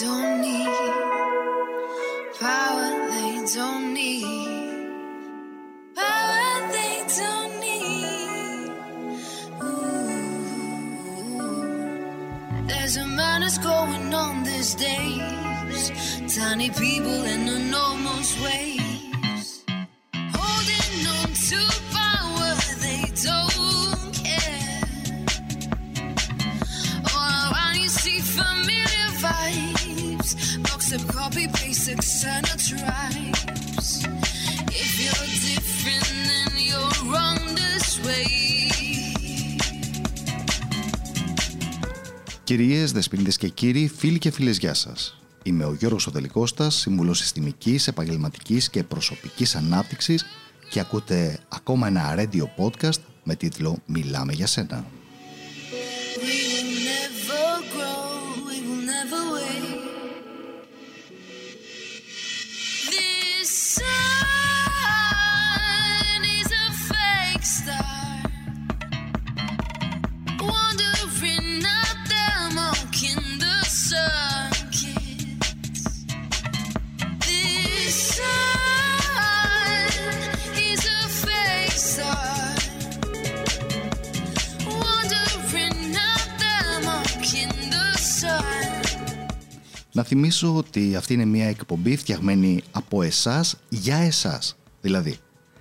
don't need. Power they don't need. Power they don't need. Ooh. There's a madness going on these days. Tiny people in enormous ways. Holding on to power they don't care. All around you see familiar vibes. Box of copy paste external tribes. If you're different, then you're wrong this way. Κυρίες, δεσποινίδες και κύριοι, φίλοι και φίλες, γεια σας. Είμαι ο Γιώργος Οδελικώστας, σύμβουλος συστημικής, επαγγελματικής και προσωπικής ανάπτυξης και ακούτε ακόμα ένα radio podcast με τίτλο «Μιλάμε για σένα». Να θυμίσω ότι αυτή είναι μια εκπομπή φτιαγμένη από εσάς για εσάς. Δηλαδή,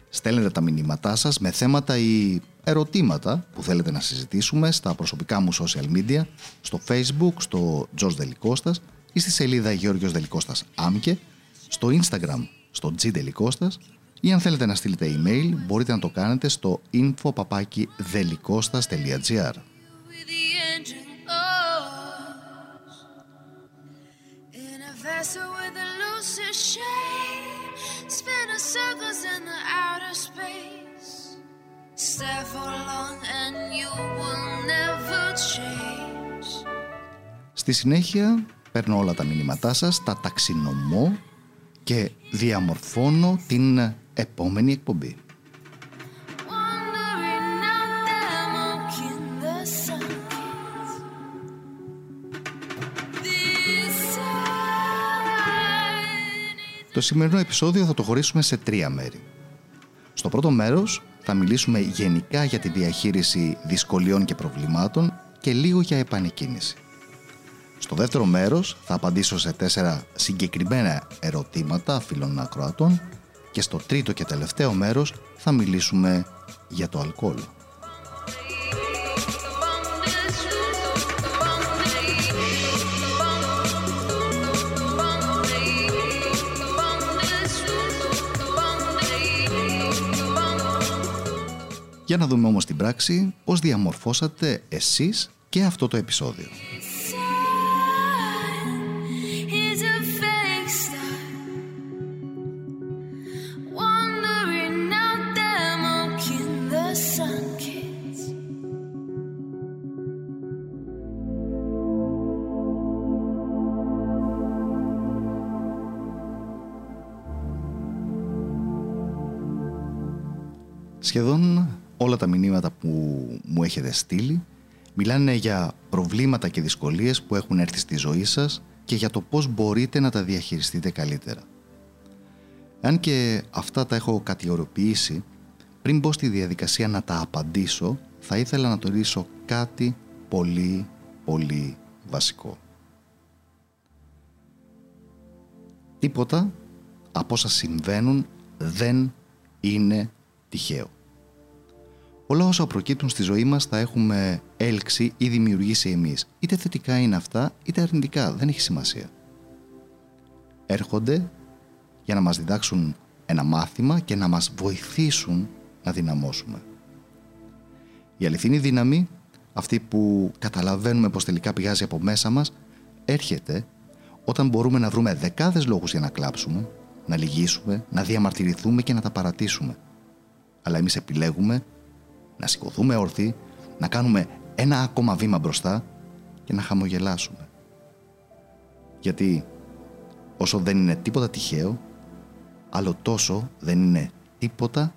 στέλνετε τα μηνύματά σας με θέματα ή ερωτήματα που θέλετε να συζητήσουμε στα προσωπικά μου social media, στο facebook, στο George Delikostas ή στη σελίδα Γιώργος Delikostas Άμκε, στο instagram, στο G Delikostas ή αν θέλετε να στείλετε email μπορείτε να το κάνετε στο info.delikostas.gr circles in the outer space. Stare for long and you will never change. Στη συνέχεια παίρνω όλα τα μηνύματά σας, τα ταξινομώ και διαμορφώνω την επόμενη εκπομπή. Το σημερινό επεισόδιο θα το χωρίσουμε σε τρία μέρη. Στο πρώτο μέρος θα μιλήσουμε γενικά για τη διαχείριση δυσκολιών και προβλημάτων και λίγο για επανεκκίνηση. Στο δεύτερο μέρος θα απαντήσω σε τέσσερα συγκεκριμένα ερωτήματα φίλων ακροατών και στο τρίτο και τελευταίο μέρος θα μιλήσουμε για το αλκοόλ. Για να δούμε όμως στην πράξη πώς διαμορφώσατε εσείς και αυτό το επεισόδιο. is a fake star, wandering out there, mocking the sun kids. Σχεδόν όλα τα μηνύματα που μου έχετε στείλει μιλάνε για προβλήματα και δυσκολίες που έχουν έρθει στη ζωή σας και για το πώς μπορείτε να τα διαχειριστείτε καλύτερα. Αν και αυτά τα έχω κατηγοριοποιήσει, πριν μπω στη διαδικασία να τα απαντήσω, θα ήθελα να τονίσω κάτι πολύ πολύ βασικό. Τίποτα από όσα συμβαίνουν δεν είναι τυχαίο. Όλα όσα προκύπτουν στη ζωή μας θα έχουμε έλξει ή δημιουργήσει εμείς. Είτε θετικά είναι αυτά, είτε αρνητικά. Δεν έχει σημασία. Έρχονται για να μας διδάξουν ένα μάθημα και να μας βοηθήσουν να δυναμώσουμε. Η αληθινή δύναμη, αυτή που καταλαβαίνουμε πως τελικά πηγάζει από μέσα μας, έρχεται όταν μπορούμε να βρούμε δεκάδες λόγους για να κλάψουμε, να λυγίσουμε, να διαμαρτυρηθούμε και να τα παρατήσουμε. Αλλά εμείς επιλέγουμε να σηκωθούμε όρθιοι, να κάνουμε ένα ακόμα βήμα μπροστά και να χαμογελάσουμε. Γιατί όσο δεν είναι τίποτα τυχαίο, άλλο τόσο δεν είναι τίποτα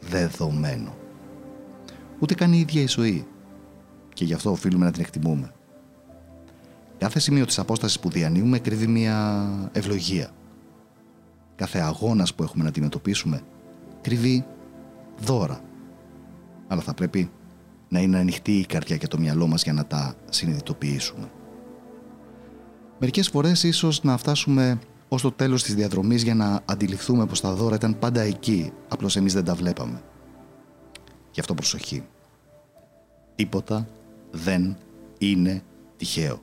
δεδομένο. Ούτε καν η ίδια η ζωή. Και γι' αυτό οφείλουμε να την εκτιμούμε. Κάθε σημείο της απόστασης που διανύουμε κρύβει μια ευλογία. Κάθε αγώνας που έχουμε να αντιμετωπίσουμε κρύβει δώρα. Αλλά θα πρέπει να είναι ανοιχτή η καρδιά και το μυαλό μας για να τα συνειδητοποιήσουμε. Μερικές φορές ίσως να φτάσουμε ως το τέλος της διαδρομής για να αντιληφθούμε πως τα δώρα ήταν πάντα εκεί, απλώς εμείς δεν τα βλέπαμε. Γι' αυτό προσοχή. Τίποτα δεν είναι τυχαίο.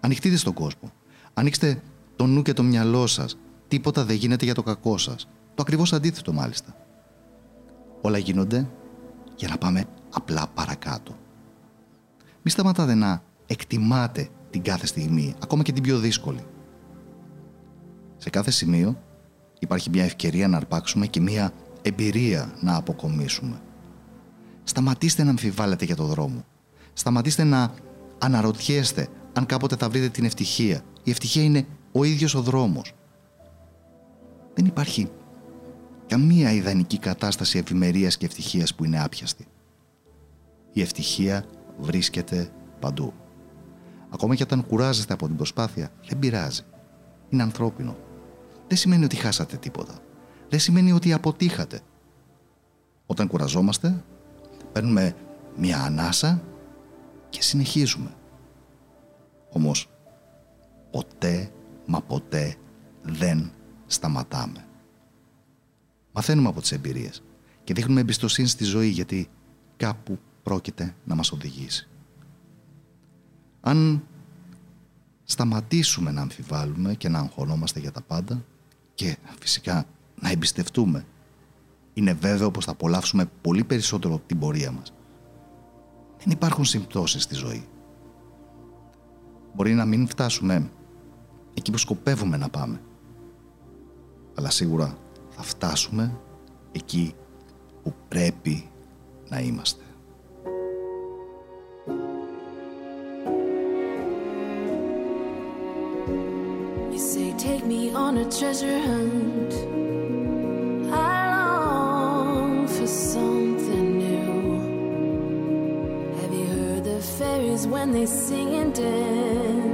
Ανοιχτείτε στον κόσμο. Ανοίξτε το νου και το μυαλό σας. Τίποτα δεν γίνεται για το κακό σας. Το ακριβώς αντίθετο μάλιστα. Όλα γίνονται για να πάμε απλά παρακάτω. Μη σταματάτε να εκτιμάτε την κάθε στιγμή, ακόμα και την πιο δύσκολη. Σε κάθε σημείο υπάρχει μια ευκαιρία να αρπάξουμε και μια εμπειρία να αποκομίσουμε. Σταματήστε να αμφιβάλλετε για το δρόμο. Σταματήστε να αναρωτιέστε αν κάποτε θα βρείτε την ευτυχία. Η ευτυχία είναι ο ίδιος ο δρόμος. Δεν υπάρχει καμία ιδανική κατάσταση ευημερίας και ευτυχίας που είναι άπιαστη. Η ευτυχία βρίσκεται παντού. Ακόμα και όταν κουράζεστε από την προσπάθεια, δεν πειράζει. Είναι ανθρώπινο. Δεν σημαίνει ότι χάσατε τίποτα. Δεν σημαίνει ότι αποτύχατε. Όταν κουραζόμαστε, παίρνουμε μια ανάσα και συνεχίζουμε. Όμως, ποτέ μα ποτέ δεν σταματάμε. Μαθαίνουμε από τις εμπειρίες και δείχνουμε εμπιστοσύνη στη ζωή γιατί κάπου πρόκειται να μας οδηγήσει. Αν σταματήσουμε να αμφιβάλλουμε και να αγχωνόμαστε για τα πάντα και φυσικά να εμπιστευτούμε, είναι βέβαιο πως θα απολαύσουμε πολύ περισσότερο την πορεία μας. Δεν υπάρχουν συμπτώσεις στη ζωή. Μπορεί να μην φτάσουμε εκεί που σκοπεύουμε να πάμε. Αλλά σίγουρα θα φτάσουμε εκεί που πρέπει να είμαστε. You say, take me on a treasure hunt. I long for something new. Have you heard the fairies when they sing and dance?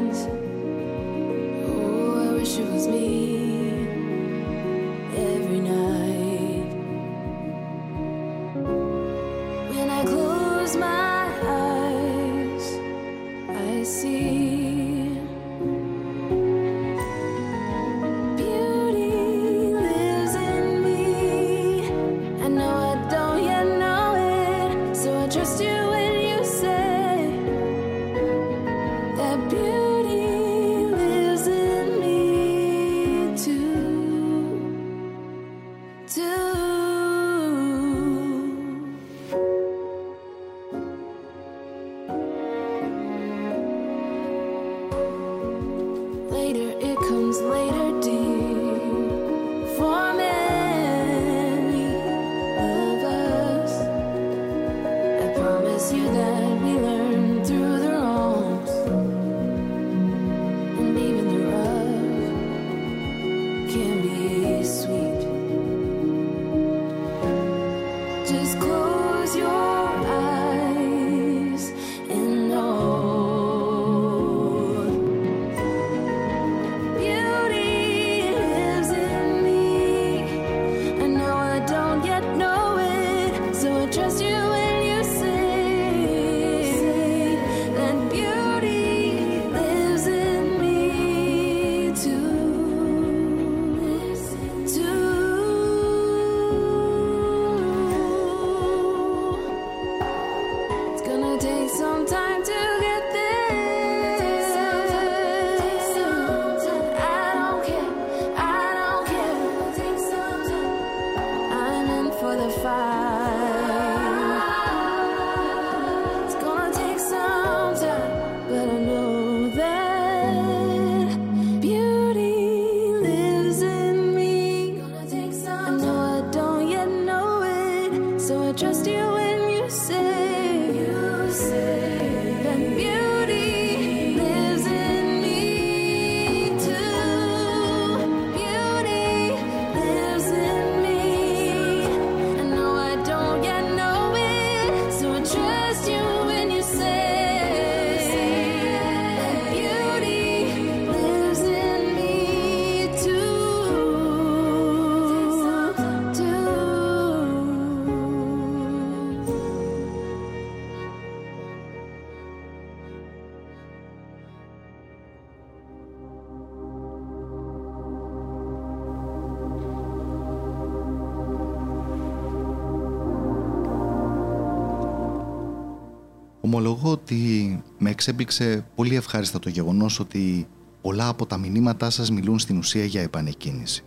Ότι με εξέπληξε πολύ ευχάριστα το γεγονός ότι πολλά από τα μηνύματά σας μιλούν στην ουσία για επανεκκίνηση.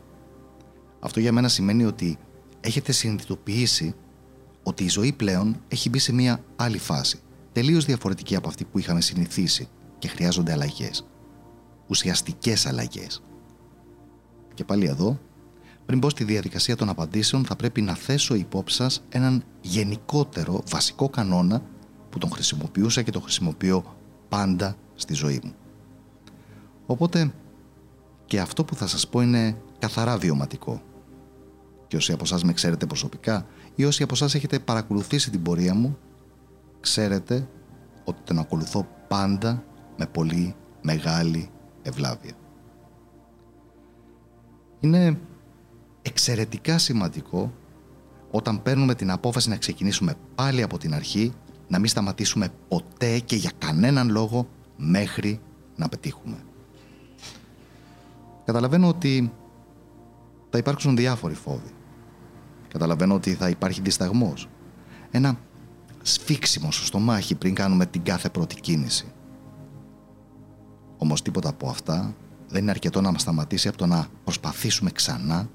Αυτό για μένα σημαίνει ότι έχετε συνειδητοποιήσει ότι η ζωή πλέον έχει μπει σε μια άλλη φάση, τελείως διαφορετική από αυτή που είχαμε συνηθίσει και χρειάζονται αλλαγές. Ουσιαστικές αλλαγές. Και πάλι εδώ, πριν μπω στη διαδικασία των απαντήσεων, θα πρέπει να θέσω υπόψη σας έναν γενικότερο βασικό κανόνα που τον χρησιμοποιούσα και τον χρησιμοποιώ πάντα στη ζωή μου. Οπότε και αυτό που θα σας πω είναι καθαρά βιωματικό. Και όσοι από εσάς με ξέρετε προσωπικά ή όσοι από εσάς έχετε παρακολουθήσει την πορεία μου, ξέρετε ότι τον ακολουθώ πάντα με πολύ μεγάλη ευλάβεια. Είναι εξαιρετικά σημαντικό όταν παίρνουμε την απόφαση να ξεκινήσουμε πάλι από την αρχή να μην σταματήσουμε ποτέ και για κανέναν λόγο μέχρι να πετύχουμε. Καταλαβαίνω ότι θα υπάρξουν διάφοροι φόβοι. Καταλαβαίνω ότι θα υπάρχει δισταγμός. Ένα σφίξιμο στο στομάχι πριν κάνουμε την κάθε πρώτη κίνηση. Όμως τίποτα από αυτά δεν είναι αρκετό να μας σταματήσει από το να προσπαθήσουμε ξανά,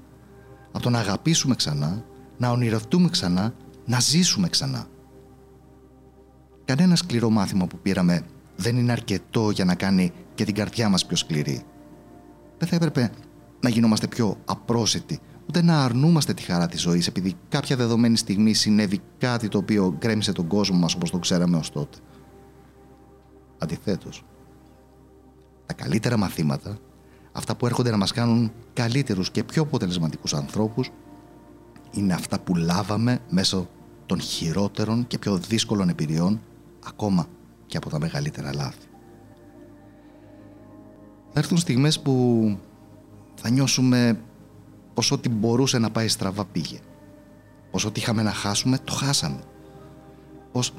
από το να αγαπήσουμε ξανά, να ονειρευτούμε ξανά, να ζήσουμε ξανά. Κανένα σκληρό μάθημα που πήραμε δεν είναι αρκετό για να κάνει και την καρδιά μας πιο σκληρή. Δεν θα έπρεπε να γινόμαστε πιο απρόσιτοι, ούτε να αρνούμαστε τη χαρά της ζωής επειδή κάποια δεδομένη στιγμή συνέβη κάτι το οποίο γκρέμισε τον κόσμο μας όπως το ξέραμε ως τότε. Αντιθέτως, τα καλύτερα μαθήματα, αυτά που έρχονται να μας κάνουν καλύτερους και πιο αποτελεσματικούς ανθρώπους, είναι αυτά που λάβαμε μέσω των χειρότερων και πιο δύσκολων εμπειριών ακόμα και από τα μεγαλύτερα λάθη. Θα έρθουν στιγμές που θα νιώσουμε πως ό,τι μπορούσε να πάει στραβά πήγε. Πως ό,τι είχαμε να χάσουμε, το χάσαμε. Πως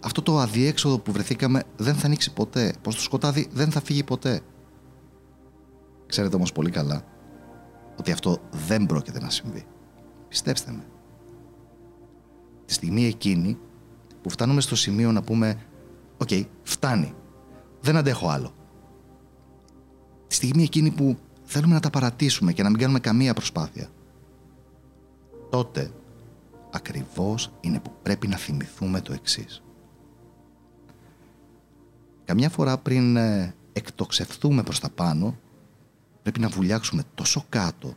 αυτό το αδιέξοδο που βρεθήκαμε δεν θα ανοίξει ποτέ. Πως το σκοτάδι δεν θα φύγει ποτέ. Ξέρετε όμως πολύ καλά ότι αυτό δεν πρόκειται να συμβεί. Πιστέψτε με. Τη στιγμή εκείνη που φτάνουμε στο σημείο να πούμε «OK, φτάνει. Δεν αντέχω άλλο». Τη στιγμή εκείνη που θέλουμε να τα παρατήσουμε και να μην κάνουμε καμία προσπάθεια. Τότε ακριβώς είναι που πρέπει να θυμηθούμε το εξής. Καμιά φορά πριν ε, εκτοξευθούμε προς τα πάνω πρέπει να βουλιάξουμε τόσο κάτω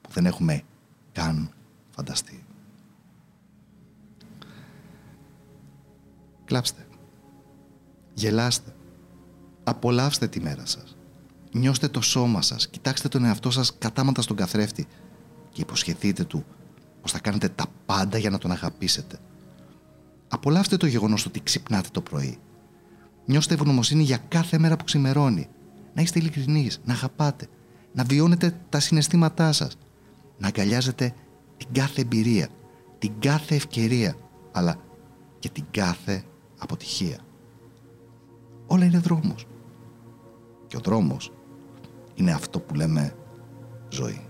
που δεν έχουμε καν φανταστεί. Κλάψτε. Γελάστε. Απολαύστε τη μέρα σας. Νιώστε το σώμα σας. Κοιτάξτε τον εαυτό σας κατάματα στον καθρέφτη και υποσχεθείτε του πως θα κάνετε τα πάντα για να τον αγαπήσετε. Απολαύστε το γεγονός ότι ξυπνάτε το πρωί. Νιώστε ευγνωμοσύνη για κάθε μέρα που ξημερώνει. Να είστε ειλικρινείς, να αγαπάτε, να βιώνετε τα συναισθήματά σας, να αγκαλιάζετε την κάθε εμπειρία, την κάθε ευκαιρία, αλλά και την κάθε αποτυχία. Όλα είναι δρόμος. Και ο δρόμος είναι αυτό που λέμε ζωή.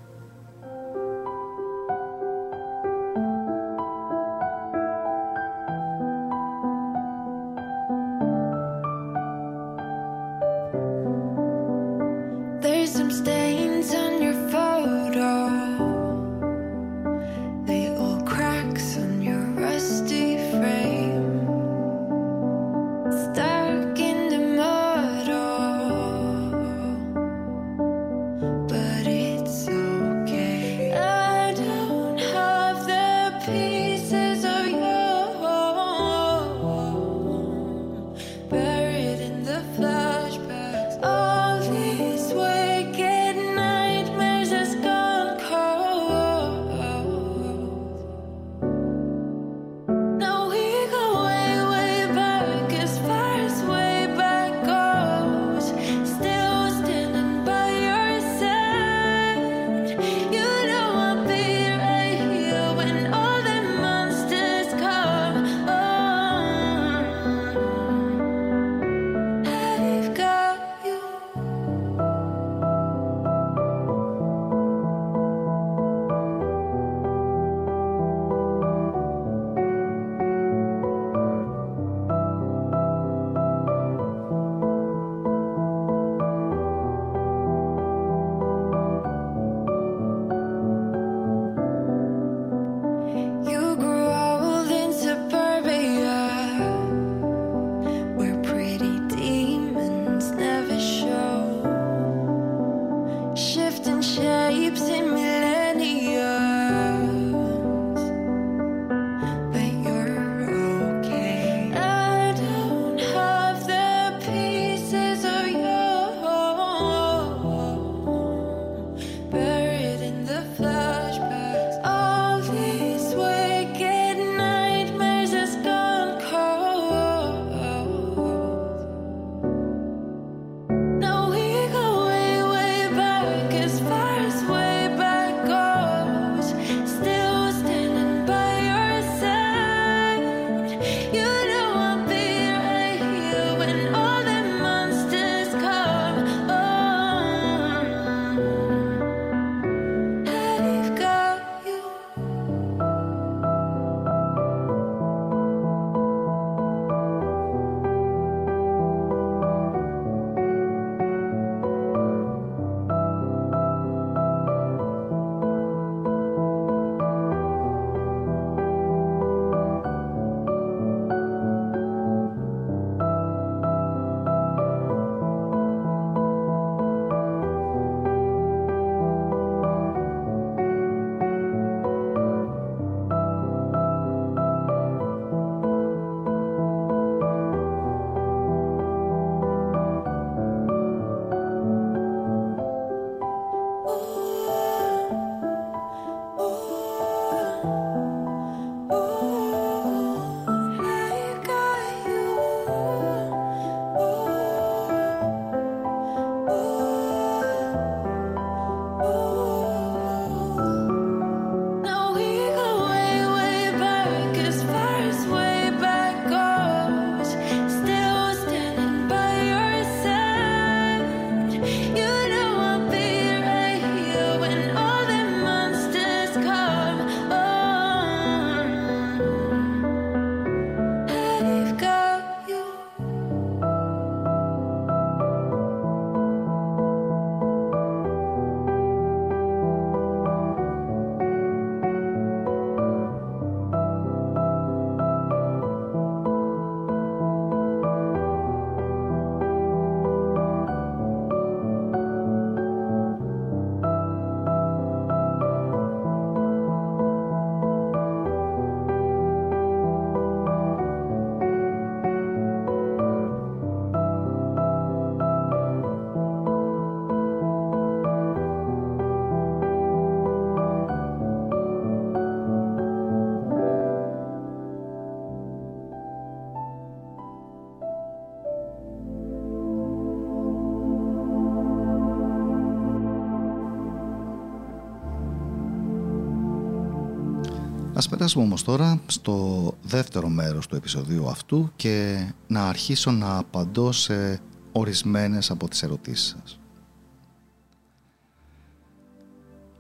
Περάσουμε όμως τώρα στο δεύτερο μέρος του επεισοδίου αυτού και να αρχίσω να απαντώ σε ορισμένες από τις ερωτήσεις σας.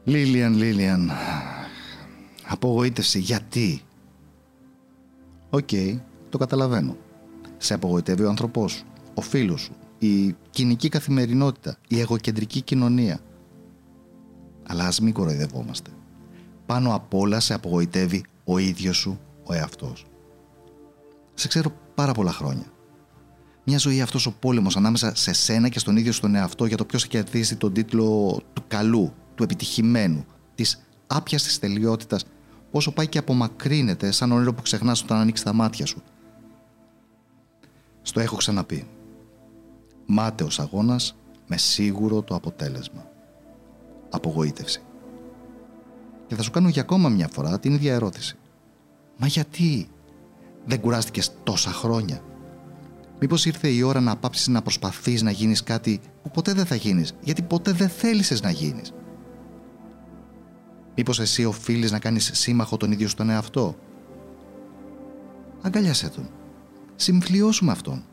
Λίλιαν, Λίλιαν, απογοήτευση γιατί; Οκ, το καταλαβαίνω. Σε απογοητεύει ο άνθρωπός σου, ο φίλος σου, η κοινική καθημερινότητα, η εγωκεντρική κοινωνία. Αλλά ας μην κοροϊδευόμαστε. Πάνω απ' όλα σε απογοητεύει ο ίδιος σου ο εαυτός. Σε ξέρω πάρα πολλά χρόνια. Μια ζωή αυτός ο πόλεμος ανάμεσα σε σένα και στον ίδιο στον εαυτό για το ποιος θα κερδίσει τον τίτλο του καλού, του επιτυχημένου, της άπιαστης τελειότητας, πόσο πάει και απομακρύνεται σαν όνειρο που ξεχνάς όταν ανοίξεις τα μάτια σου. Στο έχω ξαναπεί. Μάταιος αγώνας με σίγουρο το αποτέλεσμα. Απογοήτευση. Και θα σου κάνω για ακόμα μια φορά την ίδια ερώτηση. Μα γιατί δεν κουράστηκες τόσα χρόνια; Μήπως ήρθε η ώρα να πάψεις να προσπαθείς να γίνεις κάτι που ποτέ δεν θα γίνεις, γιατί ποτέ δεν θέλησες να γίνεις; Μήπως εσύ οφείλεις να κάνεις σύμμαχο τον ίδιο στον εαυτό; Αγκαλιάσέ τον. Συμφιλιώσουμε αυτόν.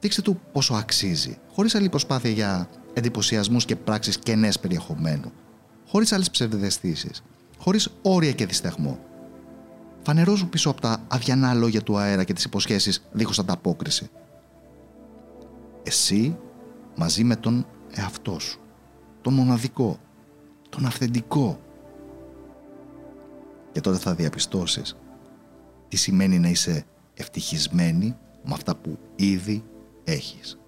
Δείξτε του πόσο αξίζει, χωρίς άλλη προσπάθεια για εντυπωσιασμούς και πράξεις κενές περιεχομένου, χωρίς άλλες ψευδεστήσεις, χωρίς όρια και δισταγμό. Φανερόζου πίσω από τα αδιανά λόγια του αέρα και τις υποσχέσεις δίχως ανταπόκριση. Εσύ μαζί με τον εαυτό σου, τον μοναδικό, τον αυθεντικό. Και τότε θα διαπιστώσεις τι σημαίνει να είσαι ευτυχισμένη με αυτά που ήδη έχεις.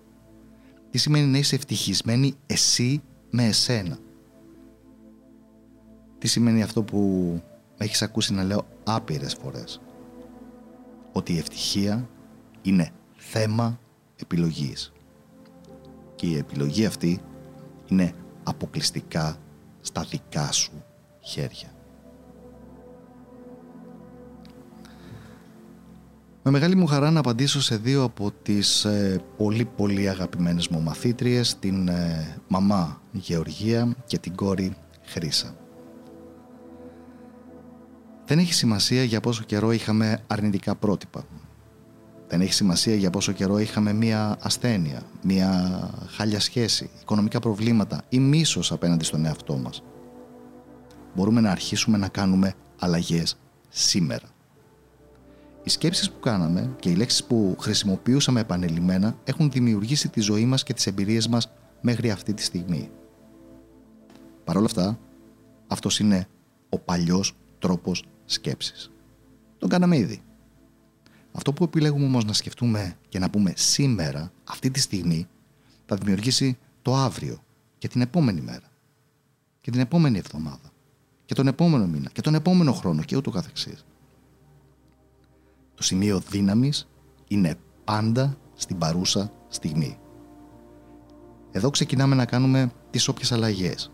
Τι σημαίνει να είσαι ευτυχισμένη εσύ με εσένα. Τι σημαίνει αυτό που με έχεις ακούσει να λέω άπειρες φορές; Ότι η ευτυχία είναι θέμα επιλογής. Και η επιλογή αυτή είναι αποκλειστικά στα δικά σου χέρια. Με μεγάλη μου χαρά να απαντήσω σε δύο από τις ε, πολύ πολύ αγαπημένες μου μαθήτριες, την ε, μαμά Γεωργία και την κόρη Χρύσα. Δεν έχει σημασία για πόσο καιρό είχαμε αρνητικά πρότυπα. Δεν έχει σημασία για πόσο καιρό είχαμε μία ασθένεια, μία χάλια σχέση, οικονομικά προβλήματα ή μίσος απέναντι στον εαυτό μας. Μπορούμε να αρχίσουμε να κάνουμε αλλαγές σήμερα. Οι σκέψεις που κάναμε και οι λέξεις που χρησιμοποιούσαμε επανελειμμένα έχουν δημιουργήσει τη ζωή μας και τις εμπειρίες μας μέχρι αυτή τη στιγμή. Παρ' όλα αυτά, αυτός είναι ο παλιός τρόπος σκέψης. Τον κάναμε ήδη. Αυτό που επιλέγουμε όμως να σκεφτούμε και να πούμε σήμερα, αυτή τη στιγμή, θα δημιουργήσει το αύριο και την επόμενη μέρα και την επόμενη εβδομάδα και τον επόμενο μήνα και τον επόμενο χρόνο και ούτω καθεξής. Το σημείο δύναμης είναι πάντα στην παρούσα στιγμή. Εδώ ξεκινάμε να κάνουμε τις όποιες αλλαγές.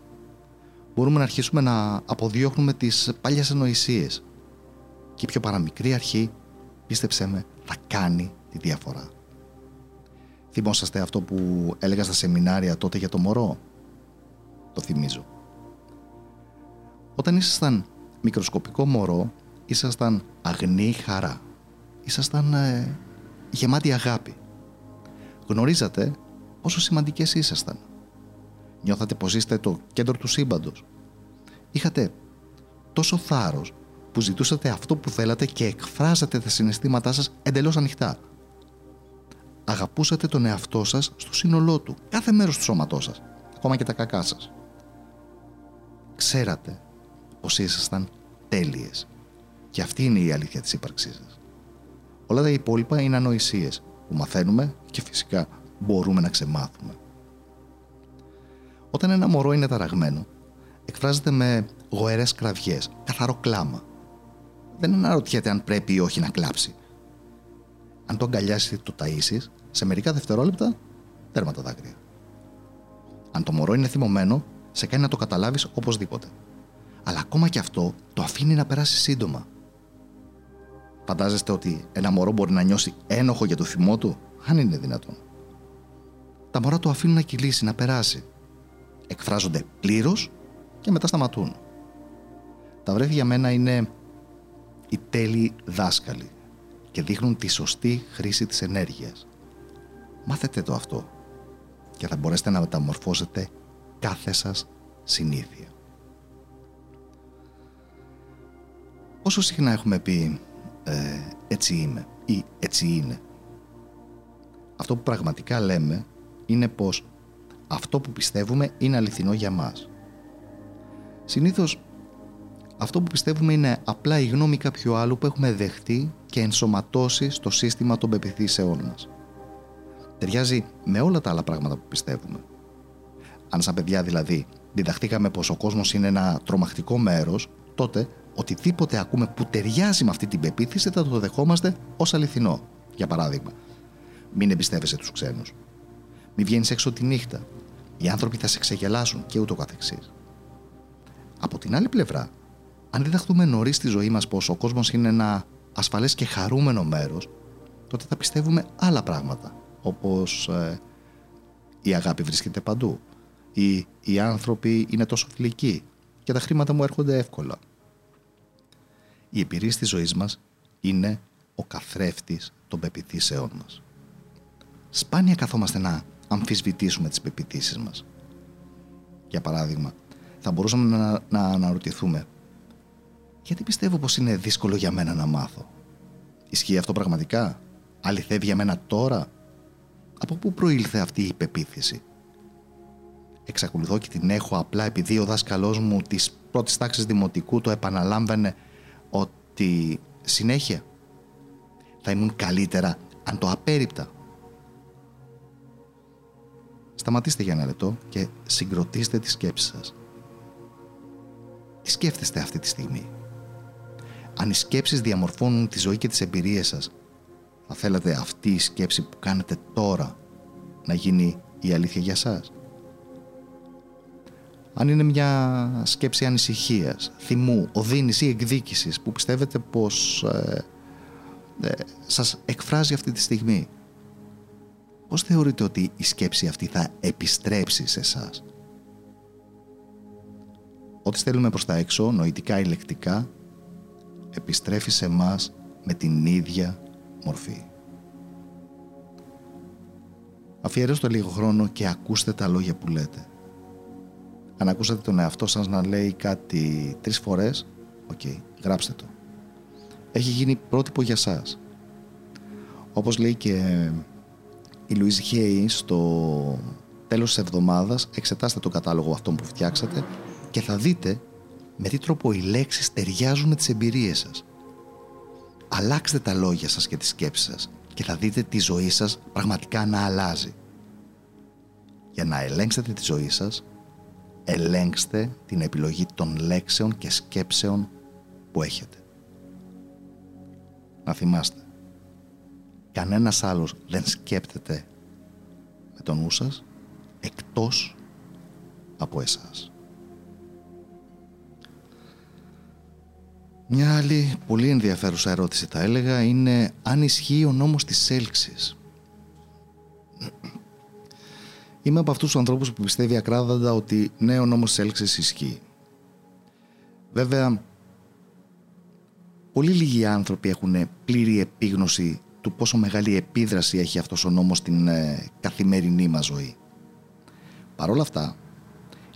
Μπορούμε να αρχίσουμε να αποδιώχνουμε τις παλιές ανοησίες. Και η πιο παραμικρή αρχή, πίστεψέ με, θα κάνει τη διαφορά. Θυμόσαστε αυτό που έλεγα στα σεμινάρια τότε για το μωρό; Το θυμίζω. Όταν ήσασταν μικροσκοπικό μωρό, ήσασταν αγνή χαρά ήσασταν ε, γεμάτοι αγάπη. Γνωρίζατε πόσο σημαντικές ήσασταν. Νιώθατε πως είστε το κέντρο του σύμπαντος. Είχατε τόσο θάρρος που ζητούσατε αυτό που θέλατε και εκφράζατε τα συναισθήματά σας εντελώς ανοιχτά. Αγαπούσατε τον εαυτό σας στο σύνολό του, κάθε μέρος του σώματός σας, ακόμα και τα κακά σας. Ξέρατε πως ήσασταν τέλειες. Και αυτή είναι η αλήθεια της ύπαρξής σας. Όλα τα υπόλοιπα είναι ανοησίες που μαθαίνουμε και φυσικά μπορούμε να ξεμάθουμε. Όταν ένα μωρό είναι ταραγμένο, εκφράζεται με γοερές κραυγές, καθαρό κλάμα. Δεν αναρωτιέται αν πρέπει ή όχι να κλάψει. Αν το αγκαλιάσει το ταΐσεις, σε μερικά δευτερόλεπτα τέρμα τα δάκρυα. Αν το μωρό είναι θυμωμένο, σε κάνει να το καταλάβεις οπωσδήποτε. Αλλά ακόμα και αυτό το αφήνει να περάσει σύντομα Φαντάζεστε ότι ένα μωρό μπορεί να νιώσει ένοχο για το θυμό του, αν είναι δυνατόν. Τα μωρά το αφήνουν να κυλήσει, να περάσει. Εκφράζονται πλήρως και μετά σταματούν. Τα βρέφη για μένα είναι οι τέλειοι δάσκαλοι και δείχνουν τη σωστή χρήση της ενέργειας. Μάθετε το αυτό και θα μπορέσετε να μεταμορφώσετε κάθε σας συνήθεια. Όσο συχνά έχουμε πει ε, έτσι είμαι ή έτσι είναι. Αυτό που πραγματικά λέμε είναι πως αυτό που πιστεύουμε είναι αληθινό για μας. Συνήθως αυτό που πιστεύουμε είναι απλά η γνώμη κάποιου άλλου που έχουμε δεχτεί και ενσωματώσει στο σύστημα των πεπιθήσεών μας. Ταιριάζει με όλα τα άλλα πράγματα που πιστεύουμε. Αν σαν παιδιά δηλαδή διδαχτήκαμε πως ο κόσμος είναι ένα τρομακτικό μέρος, τότε οτιδήποτε ακούμε που ταιριάζει με αυτή την πεποίθηση θα το δεχόμαστε ως αληθινό. Για παράδειγμα, μην εμπιστεύεσαι τους ξένους. Μην βγαίνεις έξω τη νύχτα. Οι άνθρωποι θα σε ξεγελάσουν και ούτω καθεξής. Από την άλλη πλευρά, αν διδαχτούμε νωρίς στη ζωή μας πως ο κόσμος είναι ένα ασφαλές και χαρούμενο μέρος, τότε θα πιστεύουμε άλλα πράγματα. Όπως ε, η αγάπη βρίσκεται παντού, ή οι άνθρωποι είναι τόσο φιλικοί και τα χρήματα μου έρχονται εύκολα. Η εμπειρία της ζωής μας είναι ο καθρέφτης των πεπιθήσεών μας. Σπάνια καθόμαστε να αμφισβητήσουμε τις πεπιθήσεις μας. Για παράδειγμα, θα μπορούσαμε να, να αναρωτηθούμε γιατί πιστεύω πως είναι δύσκολο για μένα να μάθω; Ισχύει αυτό πραγματικά; Αληθεύει για μένα τώρα; Από πού προήλθε αυτή η πεποίθηση; Εξακολουθώ και την έχω απλά επειδή ο δάσκαλός μου της πρώτης τάξης δημοτικού το επαναλάμβανε ότι συνέχεια θα ήμουν καλύτερα αν το απέριπτα. Σταματήστε για ένα λεπτό και συγκροτήστε τη σκέψη σας. Τι σκέφτεστε αυτή τη στιγμή; Αν οι σκέψεις διαμορφώνουν τη ζωή και τις εμπειρίες σας, θα θέλατε αυτή η σκέψη που κάνετε τώρα να γίνει η αλήθεια για σας; Αν είναι μια σκέψη ανησυχίας, θυμού, οδύνης ή εκδίκησης που πιστεύετε πως ε, ε, σας εκφράζει αυτή τη στιγμή, πώς θεωρείτε ότι η σκέψη αυτή θα επιστρέψει σε εσάς; Ό,τι στέλνουμε προς τα έξω, νοητικά ή λεκτικά, επιστρέφει σε μας με την ίδια μορφή. Αφιερώστε λίγο χρόνο και ακούστε τα λόγια που λέτε. Αν ακούσατε τον εαυτό σας να λέει κάτι τρεις φορές, οκ, γράψτε το. Έχει γίνει πρότυπο για σας. Όπως λέει και η Λουίζ Χέι στο τέλος της εβδομάδας, εξετάστε τον κατάλογο αυτόν που φτιάξατε και θα δείτε με τι τρόπο οι λέξεις ταιριάζουν με τις εμπειρίες σας. Αλλάξτε τα λόγια σας και τις σκέψεις σας και θα δείτε τη ζωή σας πραγματικά να αλλάζει. Για να ελέγξετε τη ζωή σας, ελέγξτε την επιλογή των λέξεων και σκέψεων που έχετε. Να θυμάστε, κανένας άλλος δεν σκέπτεται με τον νου σας εκτός από εσάς. Μια άλλη πολύ ενδιαφέρουσα ερώτηση θα έλεγα είναι αν ισχύει ο νόμος της έλξης. Είμαι από αυτούς τους ανθρώπους που πιστεύει ακράδαντα ότι ναι ο νόμος της έλξης ισχύει. Βέβαια, πολύ λίγοι άνθρωποι έχουν πλήρη επίγνωση του πόσο μεγάλη επίδραση έχει αυτός ο νόμος στην ε, καθημερινή μας ζωή. Παρ' όλα αυτά,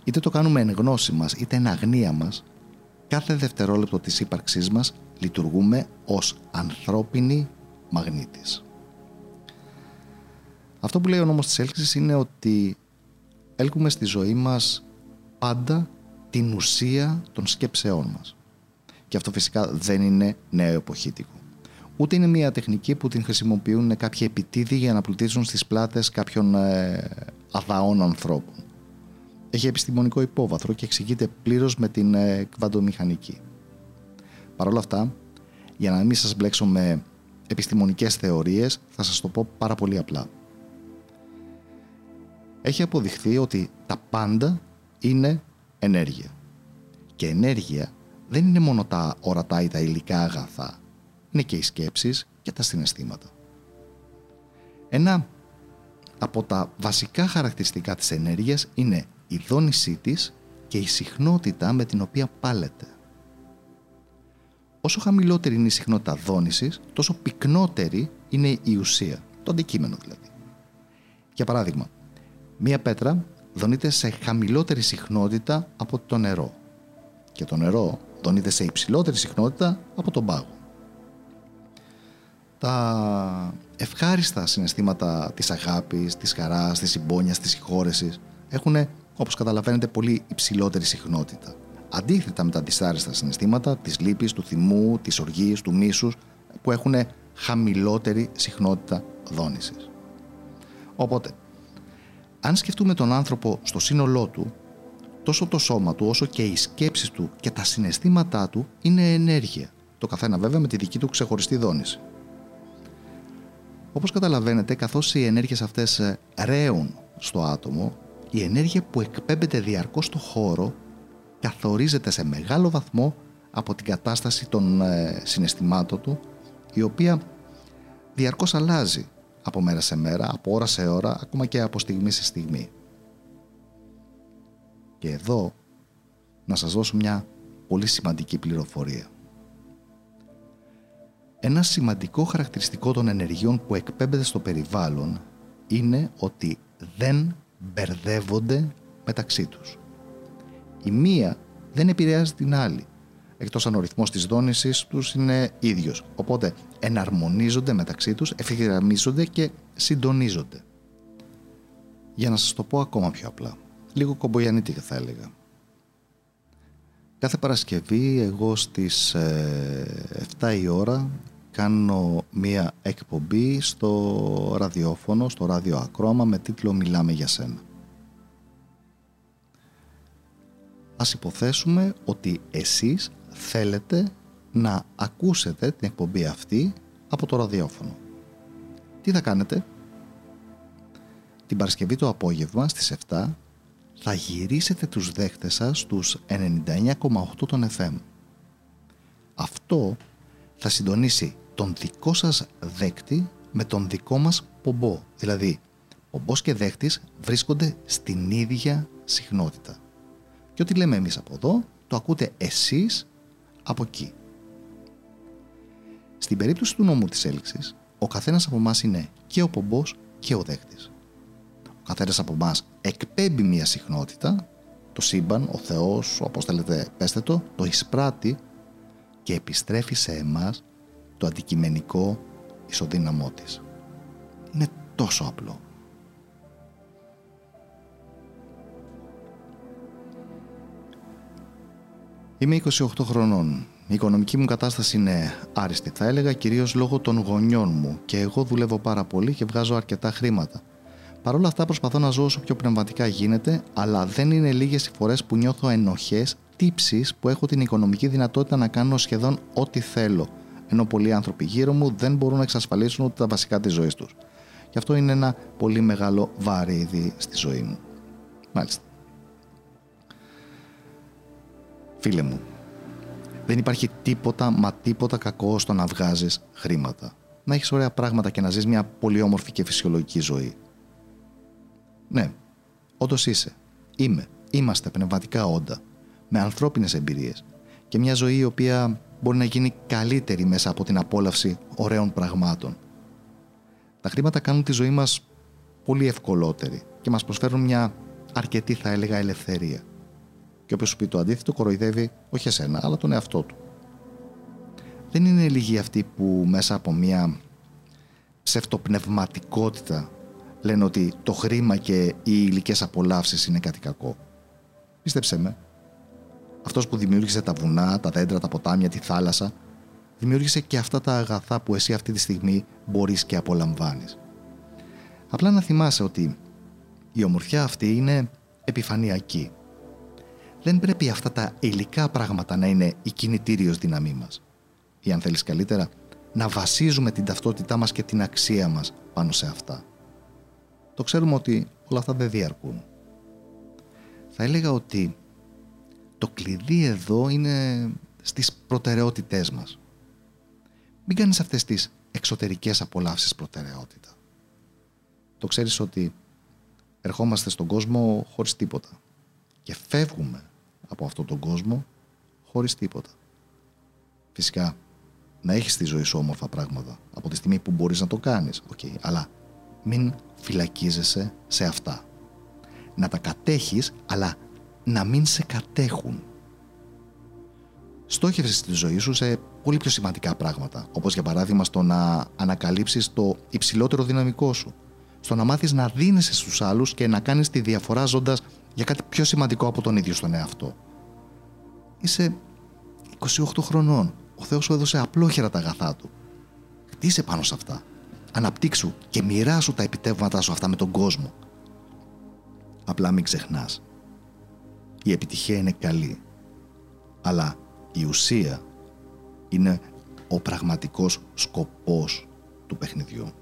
είτε το κάνουμε εν γνώση μας είτε εν αγνία μας, κάθε δευτερόλεπτο της ύπαρξής μας λειτουργούμε ως ανθρώπινοι μαγνήτης. Αυτό που λέει ο νόμος της έλξης είναι ότι έλκουμε στη ζωή μας πάντα την ουσία των σκέψεών μας. Και αυτό φυσικά δεν είναι νέο εποχήτικο. Ούτε είναι μια τεχνική που την χρησιμοποιούν κάποιοι επιτίδοι για να πλουτίσουν στις πλάτες κάποιων ε, αδαών ανθρώπων έχει επιστημονικό υπόβαθρο και εξηγείται πλήρως με την ε, κβαντομηχανική. Παρ' όλα αυτά, για να μην σας μπλέξω με επιστημονικές θεωρίες, θα σας το πω πάρα πολύ απλά. Έχει αποδειχθεί ότι τα πάντα είναι ενέργεια. Και ενέργεια δεν είναι μόνο τα ορατά ή τα υλικά αγαθά. Είναι και οι σκέψεις και τα συναισθήματα. Ένα από τα βασικά χαρακτηριστικά της ενέργειας είναι η δόνησή της και η συχνότητα με την οποία πάλεται. όσο χαμηλότερη είναι η συχνότητα δόνησης, τόσο πυκνότερη είναι η ουσία, το αντικείμενο δηλαδή. Για παράδειγμα, μία πέτρα δονείται σε χαμηλότερη συχνότητα από το νερό και το νερό δονείται σε υψηλότερη συχνότητα από τον πάγο. Τα ευχάριστα συναισθήματα της αγάπης, της χαράς, της συμπόνιας, της συγχώρεσης έχουν, όπως καταλαβαίνετε, πολύ υψηλότερη συχνότητα. Αντίθετα με τα δυσάρεστα συναισθήματα της λύπης, του θυμού, της οργής, του μίσους που έχουν χαμηλότερη συχνότητα δόνησης. Οπότε, αν σκεφτούμε τον άνθρωπο στο σύνολό του, τόσο το σώμα του όσο και οι σκέψεις του και τα συναισθήματά του είναι ενέργεια. Το καθένα βέβαια με τη δική του ξεχωριστή δόνηση. Όπως καταλαβαίνετε, καθώς οι ενέργειες αυτές ε, ρέουν στο άτομο, η ενέργεια που εκπέμπεται διαρκώς στο χώρο καθορίζεται σε μεγάλο βαθμό από την κατάσταση των ε, συναισθημάτων του, η οποία διαρκώς αλλάζει από μέρα σε μέρα, από ώρα σε ώρα, ακόμα και από στιγμή σε στιγμή. Και εδώ να σας δώσω μια πολύ σημαντική πληροφορία. Ένα σημαντικό χαρακτηριστικό των ενεργειών που εκπέμπεται στο περιβάλλον είναι ότι δεν μπερδεύονται μεταξύ τους. Η μία δεν επηρεάζει την άλλη, εκτός αν ο ρυθμός της δόνησης τους είναι ίδιος. Οπότε εναρμονίζονται μεταξύ τους, ευθυγραμμίζονται και συντονίζονται. Για να σας το πω ακόμα πιο απλά, λίγο κομπογιανίτικα θα έλεγα. Κάθε Παρασκευή εγώ στις 7 ε, η ώρα κάνω μία εκπομπή στο ραδιόφωνο, στο ράδιο Ακρόμα με τίτλο «Μιλάμε για σένα». Ας υποθέσουμε ότι εσείς θέλετε να ακούσετε την εκπομπή αυτή από το ραδιόφωνο. Τι θα κάνετε; Την Παρασκευή το απόγευμα στις 7 θα γυρίσετε τους δέχτες σας στους 99,8 των FM. Αυτό θα συντονίσει τον δικό σας δέκτη με τον δικό μας πομπό. Δηλαδή, πομπός και δέχτης βρίσκονται στην ίδια συχνότητα. Και ό,τι λέμε εμείς από εδώ, το ακούτε εσείς από εκεί. Στην περίπτωση του νόμου της έλξης, ο καθένας από εμάς είναι και ο πομπός και ο δέχτης. Ο καθένας από εμάς εκπέμπει μία συχνότητα, το σύμπαν, ο Θεός, όπως θέλετε πέστε το, το εισπράττει και επιστρέφει σε εμάς το αντικειμενικό ισοδύναμό της. Είναι τόσο απλό. Είμαι 28 χρονών. Η οικονομική μου κατάσταση είναι άριστη, θα έλεγα, κυρίως λόγω των γονιών μου και εγώ δουλεύω πάρα πολύ και βγάζω αρκετά χρήματα. Παρ' όλα αυτά προσπαθώ να ζω όσο πιο πνευματικά γίνεται, αλλά δεν είναι λίγες οι φορές που νιώθω ενοχές, τύψεις που έχω την οικονομική δυνατότητα να κάνω σχεδόν ό,τι θέλω – ενώ πολλοί άνθρωποι γύρω μου δεν μπορούν να εξασφαλίσουν ούτε τα βασικά της ζωής τους. Και αυτό είναι ένα πολύ μεγάλο βαρύδι στη ζωή μου. Μάλιστα. Φίλε μου, δεν υπάρχει τίποτα μα τίποτα κακό στο να βγάζεις χρήματα. Να έχεις ωραία πράγματα και να ζεις μια πολύ όμορφη και φυσιολογική ζωή. Ναι, όντως είσαι. Είμαι. Είμαστε πνευματικά όντα. Με ανθρώπινες εμπειρίες. Και μια ζωή η οποία μπορεί να γίνει καλύτερη μέσα από την απόλαυση ωραίων πραγμάτων. Τα χρήματα κάνουν τη ζωή μας πολύ ευκολότερη και μας προσφέρουν μια αρκετή θα έλεγα ελευθερία. Και όποιος σου πει το αντίθετο κοροϊδεύει όχι εσένα αλλά τον εαυτό του. Δεν είναι λίγοι αυτοί που μέσα από μια ψευτοπνευματικότητα λένε ότι το χρήμα και οι υλικές απολαύσεις είναι κάτι κακό. Πίστεψέ με, αυτός που δημιούργησε τα βουνά, τα δέντρα, τα ποτάμια, τη θάλασσα, δημιούργησε και αυτά τα αγαθά που εσύ αυτή τη στιγμή μπορείς και απολαμβάνεις. Απλά να θυμάσαι ότι η ομορφιά αυτή είναι επιφανειακή. Δεν πρέπει αυτά τα υλικά πράγματα να είναι η κινητήριος δύναμή μας. Ή αν θέλεις καλύτερα, να βασίζουμε την ταυτότητά μας και την αξία μας πάνω σε αυτά. Το ξέρουμε ότι όλα αυτά δεν διαρκούν. Θα έλεγα ότι το κλειδί εδώ είναι στις προτεραιότητές μας. Μην κάνεις αυτές τις εξωτερικές απολαύσεις προτεραιότητα. Το ξέρεις ότι ερχόμαστε στον κόσμο χωρίς τίποτα και φεύγουμε από αυτόν τον κόσμο χωρίς τίποτα. Φυσικά, να έχεις στη ζωή σου όμορφα πράγματα από τη στιγμή που μπορείς να το κάνεις. Okay. Αλλά μην φυλακίζεσαι σε αυτά. Να τα κατέχεις, αλλά να μην σε κατέχουν. Στόχευσε τη ζωή σου σε πολύ πιο σημαντικά πράγματα, όπως για παράδειγμα στο να ανακαλύψεις το υψηλότερο δυναμικό σου, στο να μάθεις να δίνεσαι στους άλλους και να κάνεις τη διαφορά ζώντας για κάτι πιο σημαντικό από τον ίδιο στον εαυτό. Είσαι 28 χρονών. Ο Θεός σου έδωσε απλόχερα τα αγαθά του. Χτίσε πάνω σε αυτά. Αναπτύξου και μοιράσου τα επιτεύγματά σου αυτά με τον κόσμο. Απλά μην ξεχνάς. Η επιτυχία είναι καλή. Αλλά η ουσία είναι ο πραγματικός σκοπός του παιχνιδιού.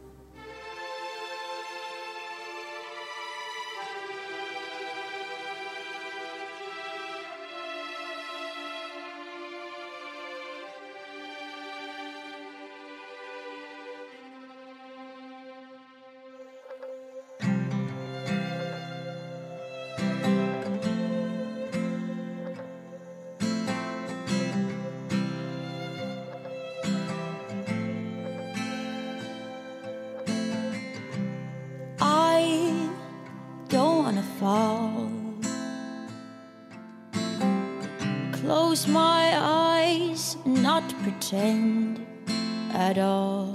my eyes and not pretend at all.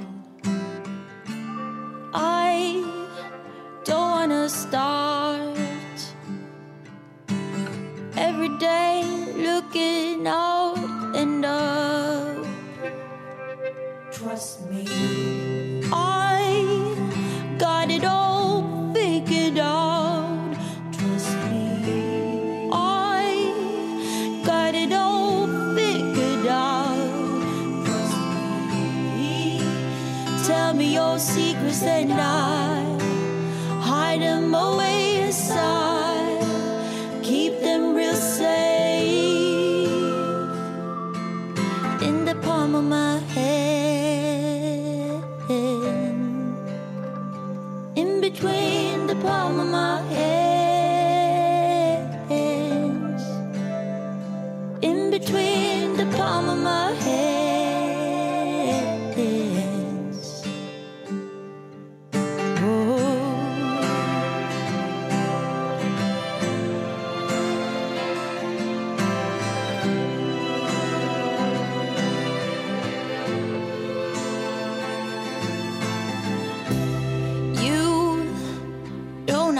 say no.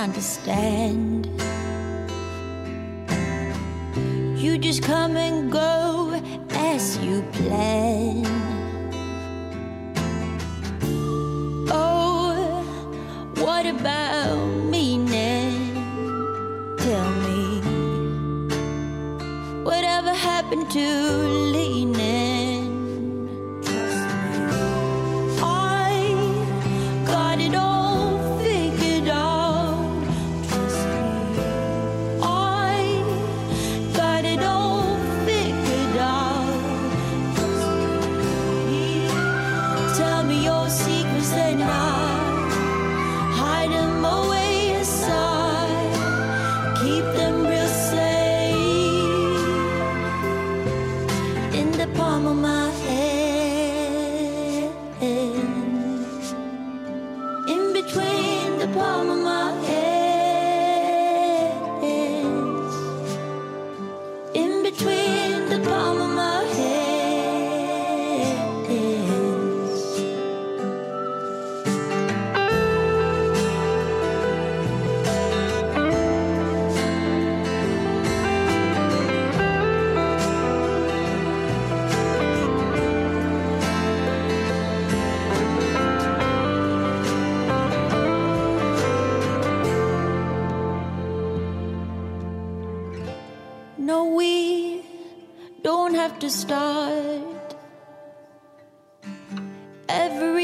understand. You just come and go as you plan.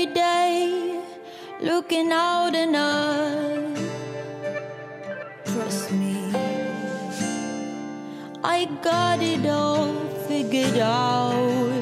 Every day looking out and up. Trust me, I got it all figured out.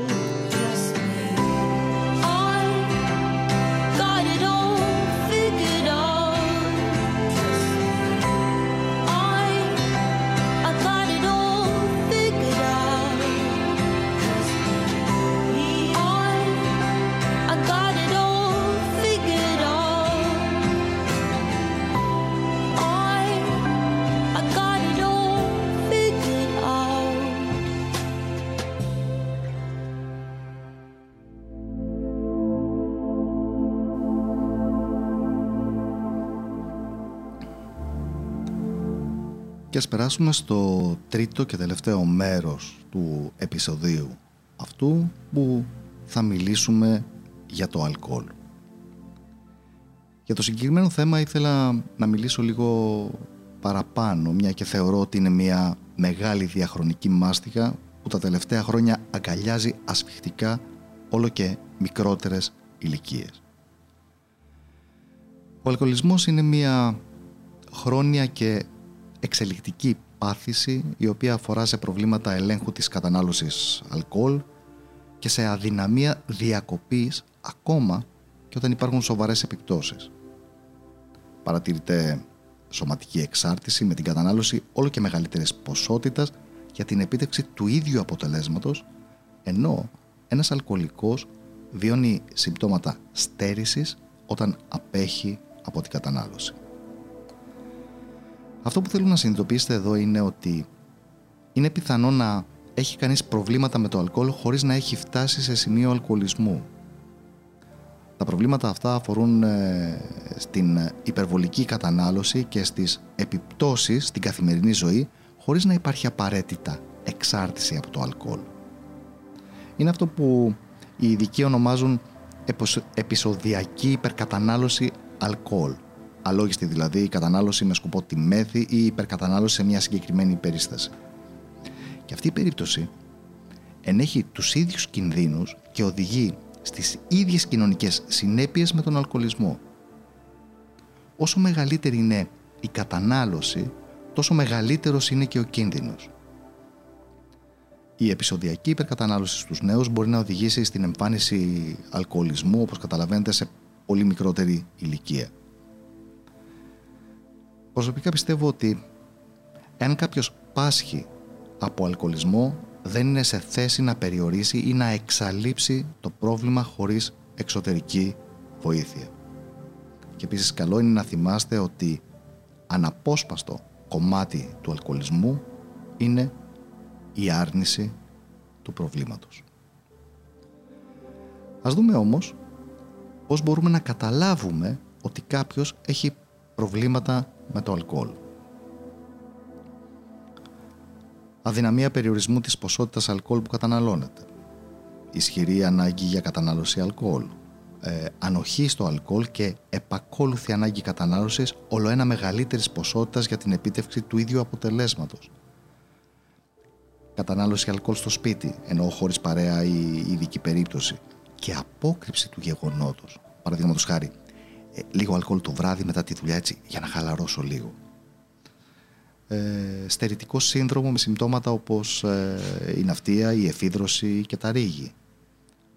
Ας περάσουμε στο τρίτο και τελευταίο μέρος του επεισοδίου αυτού που θα μιλήσουμε για το αλκοόλ. Για το συγκεκριμένο θέμα ήθελα να μιλήσω λίγο παραπάνω, μια και θεωρώ ότι είναι μια μεγάλη διαχρονική μάστιγα που τα τελευταία χρόνια αγκαλιάζει ασφιχτικά όλο και μικρότερες ηλικίες. Ο αλκοολισμός είναι μια χρόνια και εξελικτική πάθηση η οποία αφορά σε προβλήματα ελέγχου της κατανάλωσης αλκοόλ και σε αδυναμία διακοπής ακόμα και όταν υπάρχουν σοβαρές επιπτώσεις. Παρατηρείται σωματική εξάρτηση με την κατανάλωση όλο και μεγαλύτερης ποσότητας για την επίτευξη του ίδιου αποτελέσματος ενώ ένας αλκοολικός βιώνει συμπτώματα στέρησης όταν απέχει από την κατανάλωση. Αυτό που θέλω να συνειδητοποιήσετε εδώ είναι ότι είναι πιθανό να έχει κανείς προβλήματα με το αλκοόλ χωρίς να έχει φτάσει σε σημείο αλκοολισμού. Τα προβλήματα αυτά αφορούν ε, στην υπερβολική κατανάλωση και στις επιπτώσεις στην καθημερινή ζωή χωρίς να υπάρχει απαραίτητα εξάρτηση από το αλκοόλ. Είναι αυτό που οι ειδικοί ονομάζουν επεισοδιακή υπερκατανάλωση αλκοόλ αλόγιστη δηλαδή η κατανάλωση με σκοπό τη μέθη ή η υπερκατανάλωση σε μια συγκεκριμένη περίσταση. Και αυτή η περίπτωση ενέχει τους ίδιους κινδύνους και οδηγεί στις ίδιες κοινωνικές συνέπειες με τον αλκοολισμό. Όσο μεγαλύτερη είναι η κατανάλωση, τόσο μεγαλύτερος είναι και ο κίνδυνος. Η επεισοδιακή υπερκατανάλωση στους νέους μπορεί να οδηγήσει στην εμφάνιση αλκοολισμού, όπως καταλαβαίνετε, σε πολύ μικρότερη ηλικία. Προσωπικά πιστεύω ότι εάν κάποιος πάσχει από αλκοολισμό δεν είναι σε θέση να περιορίσει ή να εξαλείψει το πρόβλημα χωρίς εξωτερική βοήθεια. Και επίσης καλό είναι να θυμάστε ότι αναπόσπαστο κομμάτι του αλκοολισμού είναι η άρνηση του προβλήματος. Ας δούμε όμως πώς μπορούμε να καταλάβουμε ότι κάποιος έχει προβλήματα με το αλκοόλ. Αδυναμία περιορισμού της ποσότητας αλκοόλ που καταναλώνεται. Ισχυρή ανάγκη για κατανάλωση αλκοόλ. Ε, ανοχή στο αλκοόλ και επακόλουθη ανάγκη κατανάλωσης όλο ένα μεγαλύτερης ποσότητας για την επίτευξη του ίδιου αποτελέσματος. Κατανάλωση αλκοόλ στο σπίτι, ενώ χωρίς παρέα ή ειδική περίπτωση. Και απόκρυψη του γεγονότος. Παραδείγματος χάρη, ε, λίγο αλκοόλ το βράδυ μετά τη δουλειά έτσι για να χαλαρώσω λίγο. Ε, στερητικό σύνδρομο με συμπτώματα όπως ε, η ναυτία, η εφίδρωση και τα ρίγη.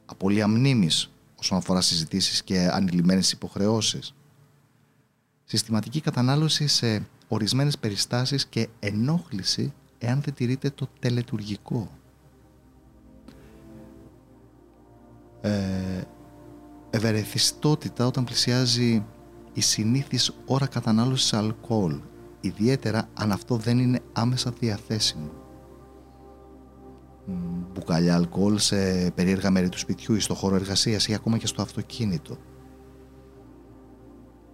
Απολία μνήμης όσον αφορά συζητήσεις και ανηλυμένες υποχρεώσεις. Συστηματική κατανάλωση σε ορισμένες περιστάσεις και ενόχληση εάν δεν τηρείται το τελετουργικό. Ε, ευερεθιστότητα όταν πλησιάζει η συνήθις ώρα κατανάλωσης αλκοόλ, ιδιαίτερα αν αυτό δεν είναι άμεσα διαθέσιμο. Μπουκάλια αλκοόλ σε περίεργα μέρη του σπιτιού ή στο χώρο εργασίας ή ακόμα και στο αυτοκίνητο.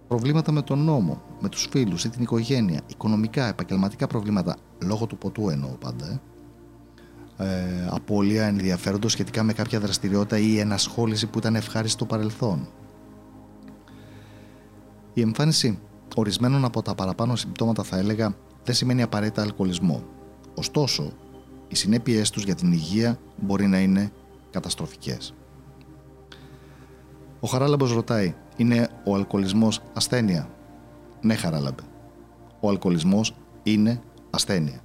Προβλήματα με τον νόμο, με τους φίλους ή την οικογένεια, οικονομικά, επαγγελματικά προβλήματα, λόγω του ποτού εννοώ πάντα, ε ε, απώλεια ενδιαφέροντος σχετικά με κάποια δραστηριότητα ή ενασχόληση που ήταν ευχάριστη στο παρελθόν; Η εμφάνιση ορισμένων από τα παραπάνω συμπτώματα θα έλεγα δεν σημαίνει απαραίτητα αλκοολισμό. Ωστόσο, οι συνέπειές τους για την υγεία μπορεί να είναι καταστροφικές. Ο Χαράλαμπος ρωτάει, είναι ο αλκοολισμός ασθένεια; Ναι Χαράλαμπε, ο αλκοολισμός είναι ασθένεια.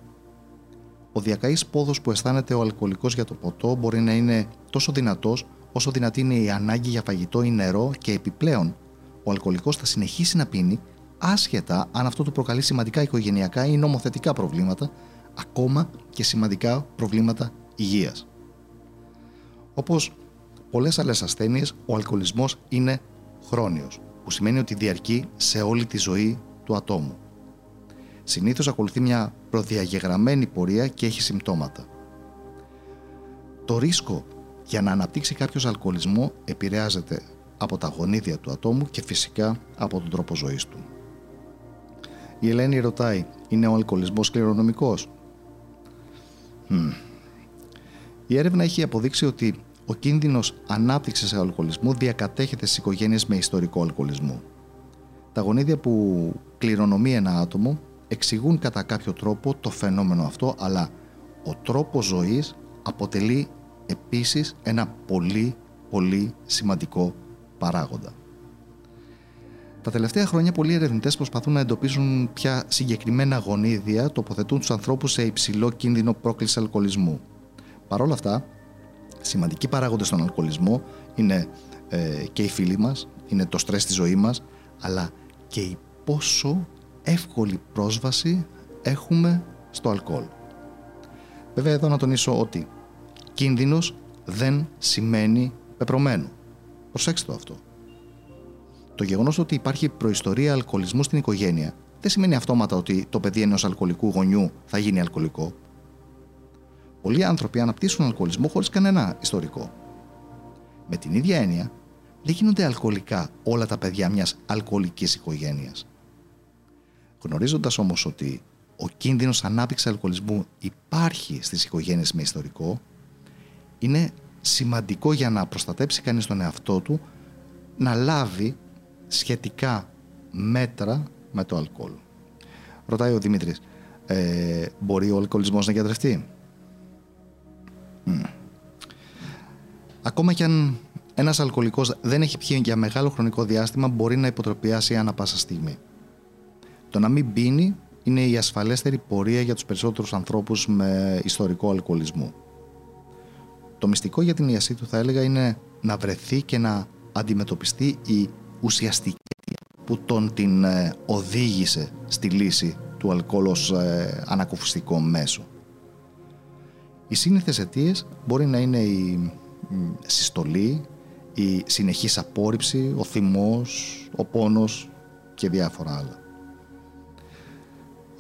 Ο διακαή πόδος που αισθάνεται ο αλκοολικός για το ποτό μπορεί να είναι τόσο δυνατός όσο δυνατή είναι η ανάγκη για φαγητό ή νερό και επιπλέον ο αλκοολικός θα συνεχίσει να πίνει άσχετα αν αυτό του προκαλεί σημαντικά οικογενειακά ή νομοθετικά προβλήματα, ακόμα και σημαντικά προβλήματα υγείας. Όπως πολλές άλλες ασθένειες, ο αλκοολισμός είναι χρόνιος, που σημαίνει ότι διαρκεί σε όλη τη ζωή του ατόμου. Συνήθως ακολουθεί μια προδιαγεγραμμένη πορεία και έχει συμπτώματα. Το ρίσκο για να αναπτύξει κάποιος αλκοολισμό επηρεάζεται από τα γονίδια του ατόμου και φυσικά από τον τρόπο ζωής του. Η Ελένη ρωτάει, είναι ο αλκοολισμός κληρονομικός; Hm. Η έρευνα έχει αποδείξει ότι ο κίνδυνος ανάπτυξης αλκοολισμού διακατέχεται στις οικογένειες με ιστορικό αλκοολισμό. Τα γονίδια που κληρονομεί ένα άτομο εξηγούν κατά κάποιο τρόπο το φαινόμενο αυτό, αλλά ο τρόπος ζωής αποτελεί επίσης ένα πολύ πολύ σημαντικό παράγοντα. Τα τελευταία χρόνια πολλοί ερευνητές προσπαθούν να εντοπίσουν ποια συγκεκριμένα γονίδια τοποθετούν τους ανθρώπους σε υψηλό κίνδυνο πρόκλησης αλκοολισμού. Παρ' όλα αυτά, σημαντικοί παράγοντες στον αλκοολισμό είναι ε, και οι φίλοι μας, είναι το στρες στη ζωή μας, αλλά και η πόσο εύκολη πρόσβαση έχουμε στο αλκοόλ. Βέβαια εδώ να τονίσω ότι κίνδυνος δεν σημαίνει πεπρωμένο. Προσέξτε το αυτό. Το γεγονός ότι υπάρχει προϊστορία αλκοολισμού στην οικογένεια δεν σημαίνει αυτόματα ότι το παιδί ενός αλκοολικού γονιού θα γίνει αλκοολικό. Πολλοί άνθρωποι αναπτύσσουν αλκοολισμό χωρίς κανένα ιστορικό. Με την ίδια έννοια, δεν γίνονται αλκοολικά όλα τα παιδιά μιας αλκοολικής οικογένειας. Γνωρίζοντας όμως ότι ο κίνδυνος ανάπτυξης αλκοολισμού υπάρχει στις οικογένειες με ιστορικό, είναι σημαντικό για να προστατέψει κανείς τον εαυτό του να λάβει σχετικά μέτρα με το αλκοόλ. Ρωτάει ο Δημήτρης, ε, μπορεί ο αλκοολισμός να γιατρευτεί; Ακόμα κι αν ένας αλκοολικός δεν έχει πιει για μεγάλο χρονικό διάστημα μπορεί να υποτροπιάσει ανά πάσα στιγμή. Το να μην πίνει είναι η ασφαλέστερη πορεία για τους περισσότερους ανθρώπους με ιστορικό αλκοολισμό. Το μυστικό για την ιασή του θα έλεγα είναι να βρεθεί και να αντιμετωπιστεί η ουσιαστική που τον την ε, οδήγησε στη λύση του αλκοόλ ως ε, ανακουφιστικό μέσο. Οι σύνηθες αιτίες μπορεί να είναι η συστολή, η συνεχής απόρριψη, ο θυμός, ο πόνος και διάφορα άλλα.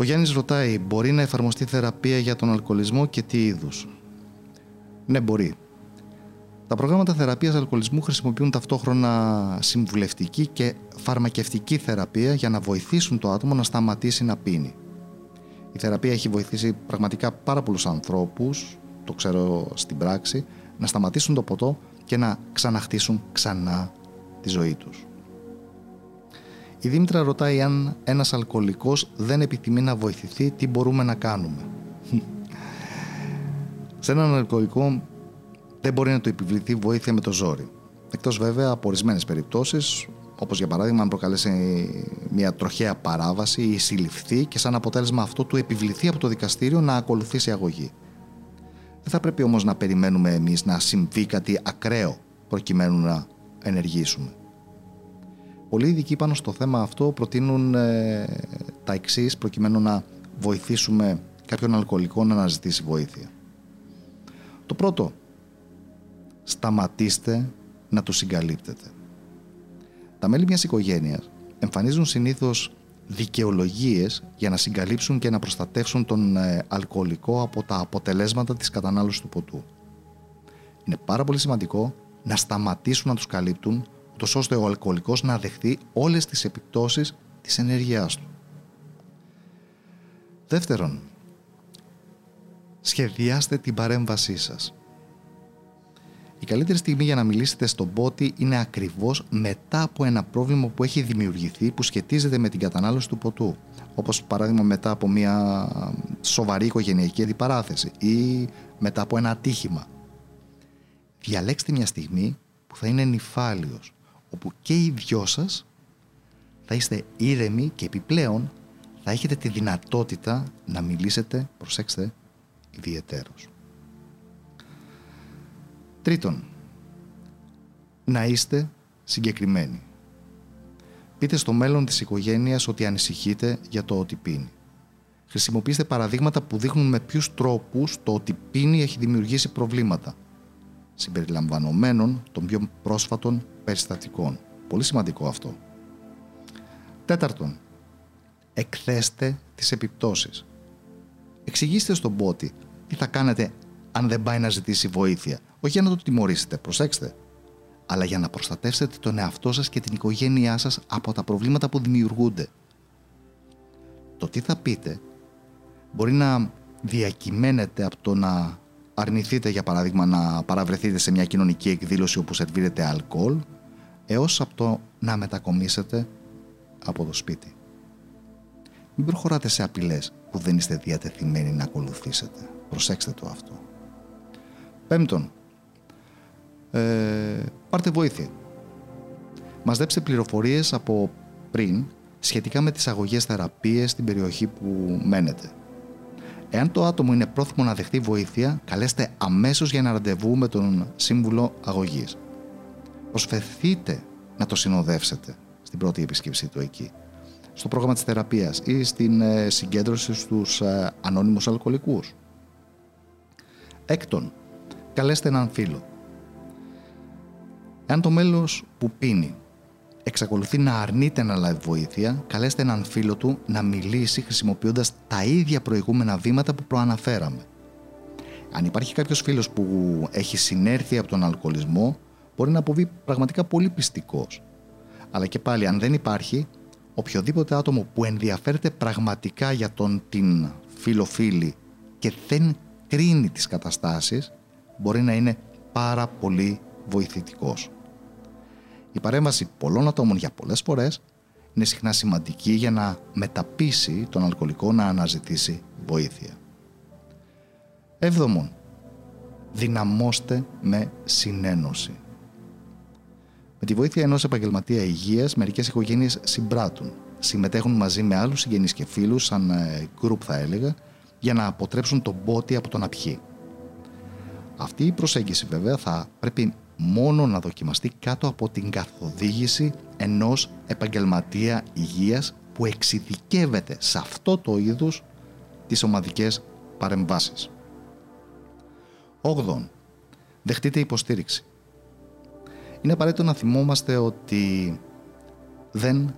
Ο Γιάννης ρωτάει, μπορεί να εφαρμοστεί θεραπεία για τον αλκοολισμό και τι είδους; Ναι, μπορεί. Τα προγράμματα θεραπείας αλκοολισμού χρησιμοποιούν ταυτόχρονα συμβουλευτική και φαρμακευτική θεραπεία για να βοηθήσουν το άτομο να σταματήσει να πίνει. Η θεραπεία έχει βοηθήσει πραγματικά πάρα πολλούς ανθρώπους, το ξέρω στην πράξη, να σταματήσουν το ποτό και να ξαναχτίσουν ξανά τη ζωή τους. Η Δήμητρα ρωτάει αν ένας αλκοολικός δεν επιθυμεί να βοηθηθεί τι μπορούμε να κάνουμε. Σε έναν αλκοολικό δεν μπορεί να του επιβληθεί βοήθεια με το ζόρι. Εκτός βέβαια από ορισμένες περιπτώσεις, όπως για παράδειγμα αν προκαλέσει μια τροχαία παράβαση ή συλληφθεί και σαν αποτέλεσμα αυτό του επιβληθεί από το δικαστήριο να ακολουθήσει αγωγή. Δεν θα πρέπει όμως να περιμένουμε εμείς να συμβεί κάτι ακραίο προκειμένου να ενεργήσουμε. Πολλοί ειδικοί πάνω στο θέμα αυτό προτείνουν ε, τα εξής προκειμένου να βοηθήσουμε κάποιον αλκοολικό να αναζητήσει βοήθεια. Το πρώτο, σταματήστε να το συγκαλύπτετε. Τα μέλη μιας οικογένειας εμφανίζουν συνήθως δικαιολογίες για να συγκαλύψουν και να προστατεύσουν τον ε, αλκοολικό από τα αποτελέσματα της κατανάλωσης του ποτού. Είναι πάρα πολύ σημαντικό να σταματήσουν να τους καλύπτουν ούτως ώστε ο αλκοολικός να δεχθεί όλες τις επιπτώσεις της ενέργειάς του. Δεύτερον, σχεδιάστε την παρέμβασή σας. Η καλύτερη στιγμή για να μιλήσετε στον πότη είναι ακριβώς μετά από ένα πρόβλημα που έχει δημιουργηθεί που σχετίζεται με την κατανάλωση του ποτού. Όπως παράδειγμα μετά από μια σοβαρή οικογενειακή αντιπαράθεση ή μετά από ένα ατύχημα. Διαλέξτε μια στιγμή που θα είναι νυφάλιος, όπου και οι δυο σας θα είστε ήρεμοι και επιπλέον θα έχετε τη δυνατότητα να μιλήσετε, προσέξτε, ιδιαιτέρως. Τρίτον, να είστε συγκεκριμένοι. Πείτε στο μέλλον της οικογένειας ότι ανησυχείτε για το ότι πίνει. Χρησιμοποιήστε παραδείγματα που δείχνουν με ποιους τρόπους το ότι πίνει έχει δημιουργήσει προβλήματα, συμπεριλαμβανομένων των πιο πρόσφατων περιστατικών. Πολύ σημαντικό αυτό. Τέταρτον, εκθέστε τις επιπτώσεις. Εξηγήστε στον πότη τι θα κάνετε αν δεν πάει να ζητήσει βοήθεια. Όχι για να το τιμωρήσετε, προσέξτε. Αλλά για να προστατεύσετε τον εαυτό σας και την οικογένειά σας από τα προβλήματα που δημιουργούνται. το τι θα πείτε μπορεί να διακυμαίνεται από το να αρνηθείτε για παράδειγμα να παραβρεθείτε σε μια κοινωνική εκδήλωση όπου σερβίρετε αλκοόλ έως από το να μετακομίσετε από το σπίτι. Μην προχωράτε σε απειλές που δεν είστε διατεθειμένοι να ακολουθήσετε. Προσέξτε το αυτό. Πέμπτον, ε, πάρτε βοήθεια. Μαζέψτε πληροφορίες από πριν σχετικά με τις αγωγές θεραπείες στην περιοχή που μένετε. Εάν το άτομο είναι πρόθυμο να δεχτεί βοήθεια, καλέστε αμέσως για ένα ραντεβού με τον σύμβουλο αγωγής. Προσφεθείτε να το συνοδεύσετε στην πρώτη επίσκεψή του εκεί, στο πρόγραμμα της θεραπείας ή στην ε, συγκέντρωση στους ε, ανώνυμους αλκοολικούς. Έκτον, καλέστε έναν φίλο. Εάν το μέλος που πίνει εξακολουθεί να αρνείται να λάβει βοήθεια, καλέστε έναν φίλο του να μιλήσει χρησιμοποιώντας τα ίδια προηγούμενα βήματα που προαναφέραμε. Αν υπάρχει κάποιος φίλος που έχει συνέρθει από τον αλκοολισμό, μπορεί να αποβεί πραγματικά πολύ πιστικός. Αλλά και πάλι, αν δεν υπάρχει, οποιοδήποτε άτομο που ενδιαφέρεται πραγματικά για τον την φίλο-φίλη και δεν κρίνει τις καταστάσεις, μπορεί να είναι πάρα πολύ βοηθητικός. Η παρέμβαση πολλών ατόμων για πολλές φορές είναι συχνά σημαντική για να μεταπίσει τον αλκοολικό να αναζητήσει βοήθεια. Έβδομον, δυναμώστε με συνένωση. Με τη βοήθεια ενός επαγγελματία υγείας, μερικές οικογένειες συμπράττουν. Συμμετέχουν μαζί με άλλους συγγενείς και φίλους, σαν γκρουπ θα έλεγα, για να αποτρέψουν τον πότη από τον απχή. Αυτή η προσέγγιση βέβαια θα πρέπει μόνο να δοκιμαστεί κάτω από την καθοδήγηση ενός επαγγελματία υγείας που εξειδικεύεται σε αυτό το είδους τις ομαδικές παρεμβάσεις. 8. Δεχτείτε υποστήριξη. Είναι απαραίτητο να θυμόμαστε ότι δεν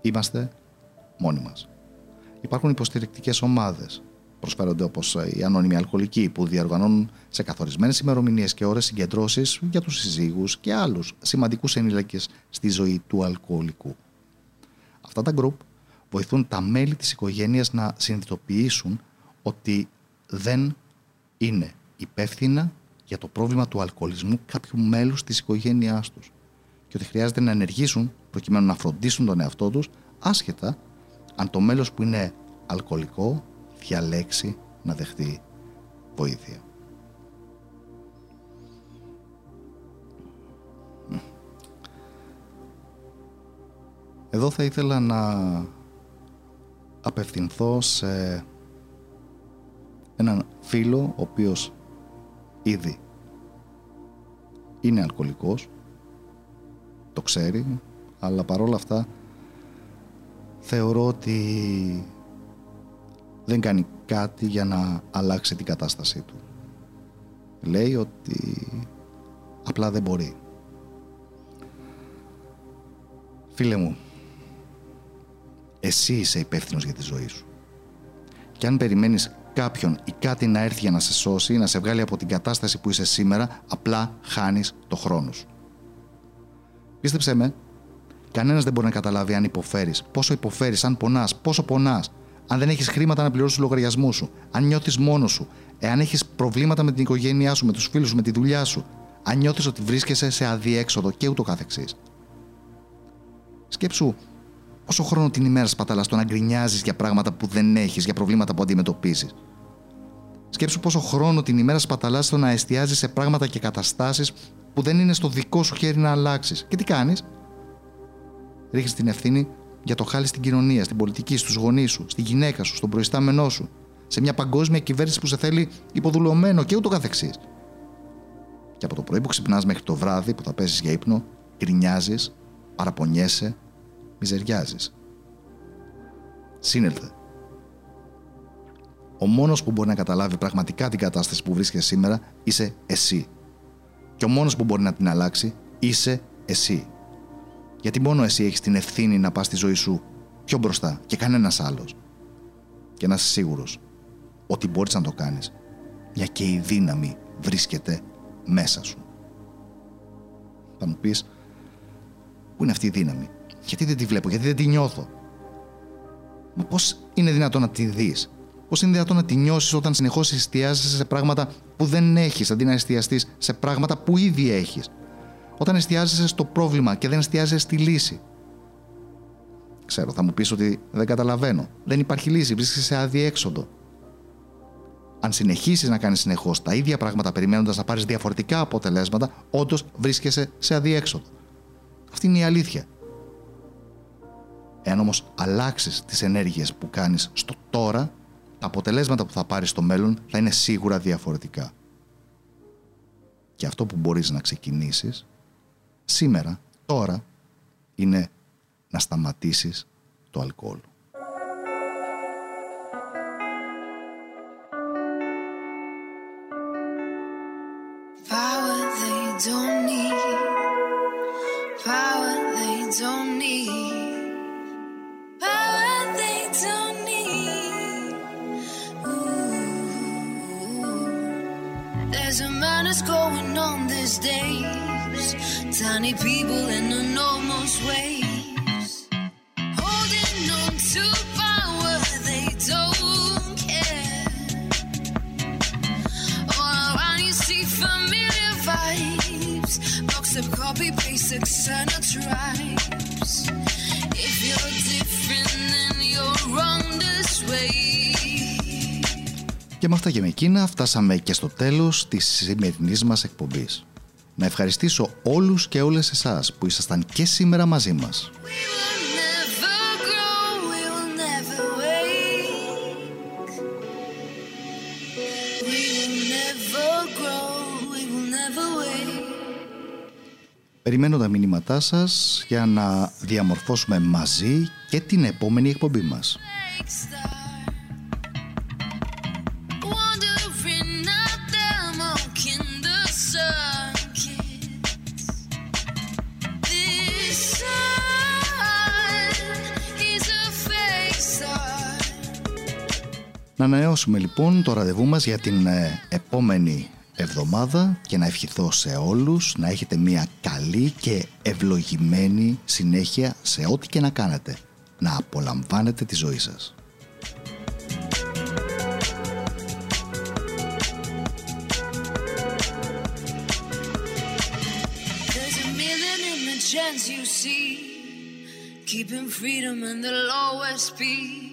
είμαστε μόνοι μας. Υπάρχουν υποστηρικτικές ομάδες προσφέρονται όπως οι ανώνυμοι αλκοολικοί που διοργανώνουν σε καθορισμένες ημερομηνίες και ώρες συγκεντρώσεις για τους συζύγους και άλλους σημαντικούς ενήλικες στη ζωή του αλκοολικού. Αυτά τα γκρουπ βοηθούν τα μέλη της οικογένειας να συνειδητοποιήσουν ότι δεν είναι υπεύθυνα για το πρόβλημα του αλκοολισμού κάποιου μέλους της οικογένειάς τους και ότι χρειάζεται να ενεργήσουν προκειμένου να φροντίσουν τον εαυτό τους άσχετα αν το μέλος που είναι αλκοολικό διαλέξει να δεχτεί βοήθεια. Εδώ θα ήθελα να απευθυνθώ σε έναν φίλο ο οποίος ήδη είναι αλκοολικός, το ξέρει, αλλά παρόλα αυτά θεωρώ ότι δεν κάνει κάτι για να αλλάξει την κατάστασή του. Λέει ότι απλά δεν μπορεί. Φίλε μου, εσύ είσαι υπεύθυνος για τη ζωή σου. Και αν περιμένεις κάποιον ή κάτι να έρθει για να σε σώσει, να σε βγάλει από την κατάσταση που είσαι σήμερα, απλά χάνεις το χρόνο σου. Πίστεψέ με, κανένας δεν μπορεί να καταλάβει αν υποφέρεις, πόσο υποφέρεις, αν πονάς, πόσο πονάς, αν δεν έχεις χρήματα να πληρώσεις τους λογαριασμούς σου, αν νιώθεις μόνος σου, εάν έχεις προβλήματα με την οικογένειά σου, με τους φίλους σου, με τη δουλειά σου, αν νιώθεις ότι βρίσκεσαι σε αδιέξοδο και ούτω καθεξής. Σκέψου πόσο χρόνο την ημέρα σπαταλάς στο να γκρινιάζεις για πράγματα που δεν έχεις, για προβλήματα που αντιμετωπίζεις. Σκέψου πόσο χρόνο την ημέρα σπαταλάς στο να εστιάζεις σε πράγματα και καταστάσεις που δεν είναι στο δικό σου χέρι να αλλάξεις. Και τι κάνεις, ρίχνεις την ευθύνη για το χάλι στην κοινωνία, στην πολιτική, στους γονείς σου, στη γυναίκα σου, στον προϊστάμενό σου, σε μια παγκόσμια κυβέρνηση που σε θέλει υποδουλωμένο και ούτω καθεξής. Και από το πρωί που ξυπνάς μέχρι το βράδυ που θα πέσει για ύπνο, γκρινιάζει, παραπονιέσαι, μιζεριάζεις. Σύνελθε. Ο μόνος που μπορεί να καταλάβει πραγματικά την κατάσταση που βρίσκεσαι σήμερα είσαι εσύ. Και ο μόνος που μπορεί να την αλλάξει είσαι εσύ. Γιατί μόνο εσύ έχεις την ευθύνη να πας στη ζωή σου πιο μπροστά και κανένας άλλος. Και να είσαι σίγουρος ότι μπορείς να το κάνεις, μια και η δύναμη βρίσκεται μέσα σου. Θα μου πεις, πού είναι αυτή η δύναμη, γιατί δεν τη βλέπω, γιατί δεν τη νιώθω; Μα πώς είναι δυνατόν να τη δεις; Πώς είναι δυνατόν να τη νιώσεις όταν συνεχώς εστιάζεσαι σε πράγματα που δεν έχεις αντί να εστιαστείς σε πράγματα που ήδη έχεις; Όταν εστιάζεσαι στο πρόβλημα και δεν εστιάζεσαι στη λύση. Ξέρω, θα μου πεις ότι δεν καταλαβαίνω. Δεν υπάρχει λύση, βρίσκεσαι σε αδιέξοδο. Αν συνεχίσεις να κάνεις συνεχώς τα ίδια πράγματα περιμένοντας να πάρεις διαφορετικά αποτελέσματα, όντως βρίσκεσαι σε αδιέξοδο. Αυτή είναι η αλήθεια. Εάν όμως αλλάξεις τις ενέργειες που κάνεις στο τώρα, τα αποτελέσματα που θα πάρεις στο μέλλον θα είναι σίγουρα διαφορετικά. Και αυτό που μπορείς να ξεκινήσεις σήμερα, τώρα, είναι να σταματήσεις το αλκοόλ. Tiny people in enormous ways, holding on to power they don't care. All around you see familiar vibes, box of copy paste external tribes. If you're different, then you're wrong this way. Και με αυτά και με εκείνα φτάσαμε και στο τέλος της σημερινής μας εκπομπής. Να ευχαριστήσω όλους και όλες εσάς που ήσασταν και σήμερα μαζί μας. Περιμένω τα μηνύματά σας για να διαμορφώσουμε μαζί και την επόμενη εκπομπή μας. Ανανεώσουμε λοιπόν το ραντεβού μας για την ε, επόμενη εβδομάδα και να ευχηθώ σε όλους να έχετε μια καλή και ευλογημένη συνέχεια σε ό,τι και να κάνετε. Να απολαμβάνετε τη ζωή σας. keeping freedom in the lowest speed.